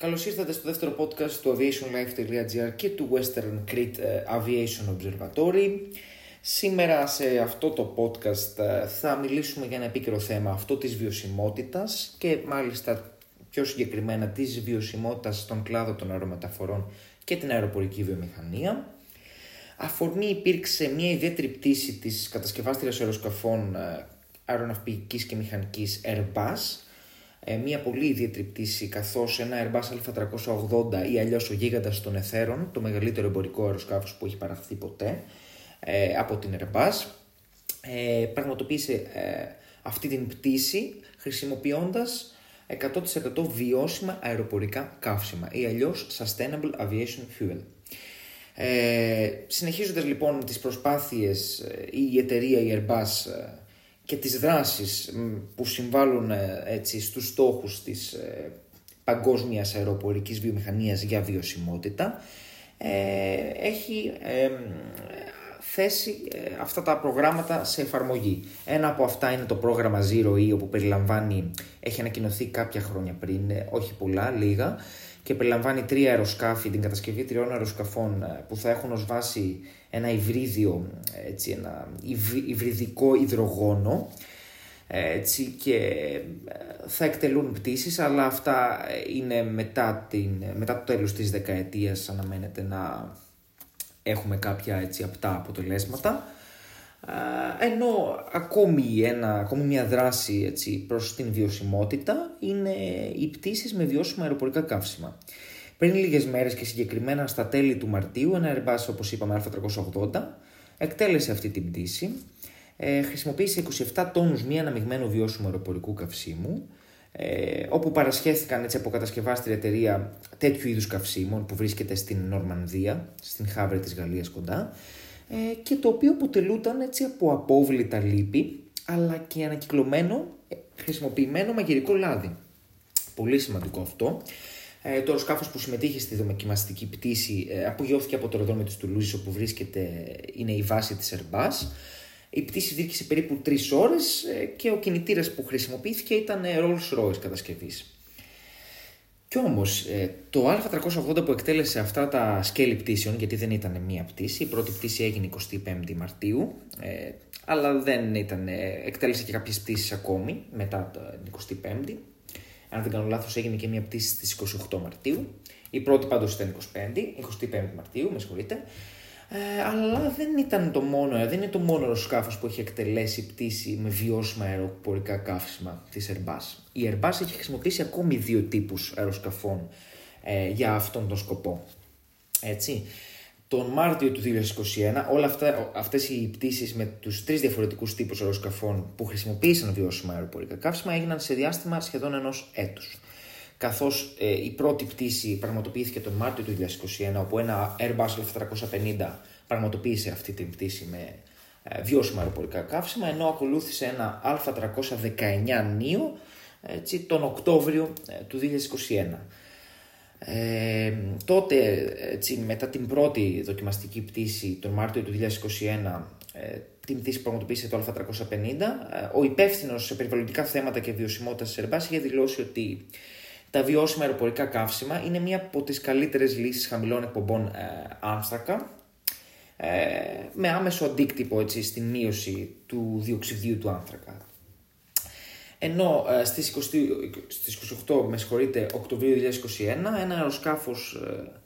Καλώς ήρθατε στο δεύτερο podcast του aviationlife.gr και του Western Crete ε, Aviation Observatory. Σήμερα σε αυτό το podcast ε, θα μιλήσουμε για ένα επίκαιρο θέμα αυτό της βιωσιμότητας και μάλιστα πιο συγκεκριμένα της βιωσιμότητας στον κλάδο των αερομεταφορών και την αεροπορική βιομηχανία. Αφορμή υπήρξε μια ιδιαίτερη πτήση της κατασκευάστριας αεροσκαφών ε, αεροναυπηγικής και μηχανικής Airbus ε, μια πολύ ιδιαίτερη πτήση καθώς ένα Airbus A380 ή αλλιώς ο γίγαντας των εθέρων, το μεγαλύτερο εμπορικό αεροσκάφος που έχει παραχθεί ποτέ ε, από την Airbus, ε, πραγματοποίησε ε, αυτή την πτήση χρησιμοποιώντας 100% βιώσιμα αεροπορικά καύσιμα ή αλλιώς Sustainable Aviation Fuel. Ε, συνεχίζοντας λοιπόν τις προσπάθειες η εταιρεία η Airbus και τις δράσεις που συμβάλλουν ε, έτσι, στους στόχους της ε, παγκόσμιας αεροπορικής βιομηχανίας για βιωσιμότητα ε, έχει θέσει αυτά τα προγράμματα σε εφαρμογή. Ένα από αυτά είναι το πρόγραμμα Zero E όπου περιλαμβάνει, έχει ανακοινωθεί κάποια χρόνια πριν, όχι πολλά, λίγα και περιλαμβάνει τρία αεροσκάφη, την κατασκευή τριών αεροσκαφών που θα έχουν ως βάση ένα υβρίδιο, έτσι, ένα υβριδικό υδρογόνο έτσι, και ε, θα εκτελούν πτήσεις, αλλά αυτά είναι μετά, την, μετά το τέλος της δεκαετίας αναμένεται να έχουμε κάποια έτσι, απτά αποτελέσματα. Ενώ ακόμη, ένα, ακόμη μια δράση έτσι, προς την βιωσιμότητα είναι οι πτήσεις με βιώσιμα αεροπορικά καύσιμα. Πριν λίγες μέρες και συγκεκριμένα στα τέλη του Μαρτίου, ένα Airbus όπως είπαμε Α380 εκτέλεσε αυτή την πτήση. Ε, χρησιμοποίησε 27 τόνους μη αναμειγμένο βιώσιμο αεροπορικού καυσίμου, ε, όπου παρασχέθηκαν έτσι από κατασκευάστρια εταιρεία τέτοιου είδους καυσίμων που βρίσκεται στην Νορμανδία, στην Χάβρη της Γαλλίας κοντά, ε, και το οποίο αποτελούταν έτσι από απόβλητα λίπη, αλλά και ανακυκλωμένο, ε, χρησιμοποιημένο μαγειρικό λάδι. Πολύ σημαντικό αυτό. Ε, το αεροσκάφο που συμμετείχε στη δοκιμαστική πτήση ε, απογειώθηκε από το αεροδρόμιο τη Τουλούζης, όπου βρίσκεται, είναι η βάση της Airbus. Η πτήση δίκησε περίπου 3 ώρες ε, και ο κινητήρας που χρησιμοποιήθηκε ήταν ε, Rolls Royce κατασκευής. Κι όμως ε, το Α380 που εκτέλεσε αυτά τα σκέλη πτήσεων, γιατί δεν ήταν μία πτήση, η πρώτη πτήση έγινε 25η Μαρτίου, ε, αλλά δεν ήταν, εκτέλεσε και κάποιες πτήσεις ακόμη μετά την 25η αν δεν κάνω λάθος, έγινε και μια πτήση στις 28 Μαρτίου. Η πρώτη πάντως ήταν 25, 25 Μαρτίου, με συγχωρείτε. Ε, αλλά δεν ήταν το μόνο, δεν είναι το μόνο αεροσκάφος που έχει εκτελέσει πτήση με βιώσιμα αεροπορικά καύσιμα της Airbus. Η Airbus έχει χρησιμοποιήσει ακόμη δύο τύπους αεροσκαφών ε, για αυτόν τον σκοπό. Έτσι τον Μάρτιο του 2021 όλα αυτά, αυτές οι πτήσεις με τους τρεις διαφορετικούς τύπους αεροσκαφών που χρησιμοποίησαν βιώσιμα αεροπορικά καύσιμα έγιναν σε διάστημα σχεδόν ενός έτους. Καθώς ε, η πρώτη πτήση πραγματοποιήθηκε τον Μάρτιο του 2021 όπου ένα Airbus 750 πραγματοποίησε αυτή την πτήση με ε, βιώσιμα αεροπορικά καύσιμα ενώ ακολούθησε ένα Α319 νίο έτσι, τον Οκτώβριο ε, του 2021. Ε, τότε, έτσι, μετά την πρώτη δοκιμαστική πτήση τον Μάρτιο του 2021, ε, την πτήση που πραγματοποίησε το Α350, ε, ο υπεύθυνος σε περιβαλλοντικά θέματα και βιωσιμότητα της Airbus είχε δηλώσει ότι τα βιώσιμα αεροπορικά καύσιμα είναι μία από τις καλύτερες λύσεις χαμηλών εκπομπών ε, άνθρακα, ε, με άμεσο αντίκτυπο έτσι, στη μείωση του διοξιδίου του άνθρακα. Ενώ ε, στις, 20, στις 28 με συγχωρείτε, Οκτωβρίου 2021 ένα αεροσκάφος ε,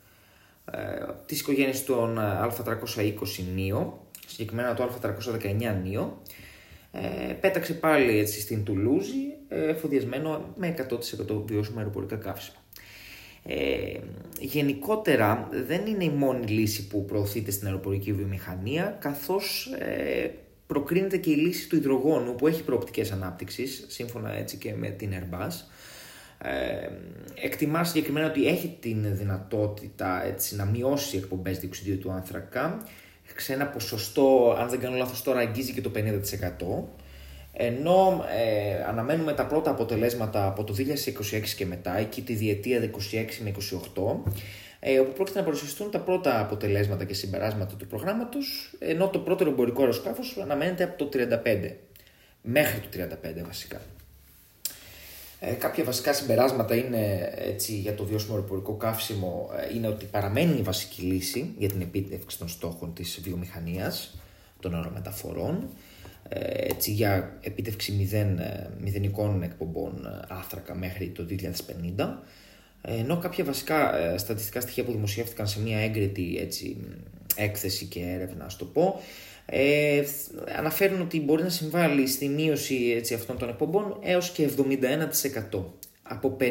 ε, της οικογένειας των Α320 νίο, συγκεκριμένα το Α319 νίο, ε, πέταξε πάλι έτσι στην Τουλούζη ε, φοδιασμένο με 100% βιώσιμα αεροπορικά καύσιμα. Ε, γενικότερα δεν είναι η μόνη λύση που προωθείται στην αεροπορική βιομηχανία καθώς ε, προκρίνεται και η λύση του υδρογόνου που έχει προοπτικές ανάπτυξης, σύμφωνα έτσι και με την Airbus. Ε, εκτιμά συγκεκριμένα ότι έχει την δυνατότητα έτσι, να μειώσει εκπομπές διοξιδίου του άνθρακα σε ένα ποσοστό, αν δεν κάνω λάθος τώρα, αγγίζει και το 50%. Ενώ ε, αναμένουμε τα πρώτα αποτελέσματα από το 2026 και μετά, εκεί τη διετία 26 με 28, ε, όπου πρόκειται να παρουσιαστούν τα πρώτα αποτελέσματα και συμπεράσματα του προγράμματος, ενώ το πρώτο εμπορικό αεροσκάφος αναμένεται από το 35, μέχρι το 35 βασικά. Ε, κάποια βασικά συμπεράσματα είναι έτσι, για το βιώσιμο αεροπορικό καύσιμο ε, είναι ότι παραμένει η βασική λύση για την επίτευξη των στόχων της βιομηχανίας των αερομεταφορών ε, έτσι, για επίτευξη μηδέν, ε, μηδενικών εκπομπών ε, άθρακα μέχρι το 2050 ενώ κάποια βασικά στατιστικά στοιχεία που δημοσιεύτηκαν σε μια έγκριτη έτσι, έκθεση και έρευνα, ας το πω, ε, αναφέρουν ότι μπορεί να συμβάλλει στη μείωση έτσι, αυτών των εκπομπών έως και 71%. Από 50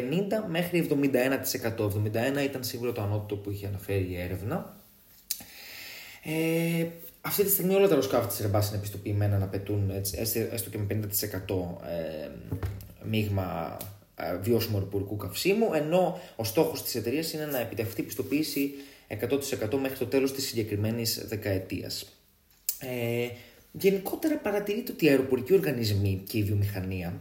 μέχρι 71%. 71 ήταν σίγουρα το ανώτατο που είχε αναφέρει η έρευνα. Ε, αυτή τη στιγμή όλα τα αεροσκάφη της Airbus είναι επιστοποιημένα να πετούν έτσι, έστω και με 50% ε, μείγμα ε, βιώσιμου αεροπορικού καυσίμου, ενώ ο στόχος της εταιρείας είναι να επιτευχθεί πιστοποίηση 100% μέχρι το τέλος της συγκεκριμένης δεκαετίας. Ε, γενικότερα παρατηρείται ότι οι αεροπορικοί οργανισμοί και η βιομηχανία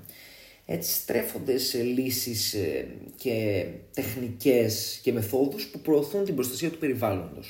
έτσι στρέφονται σε λύσεις ε, και τεχνικές και μεθόδους που προωθούν την προστασία του περιβάλλοντος.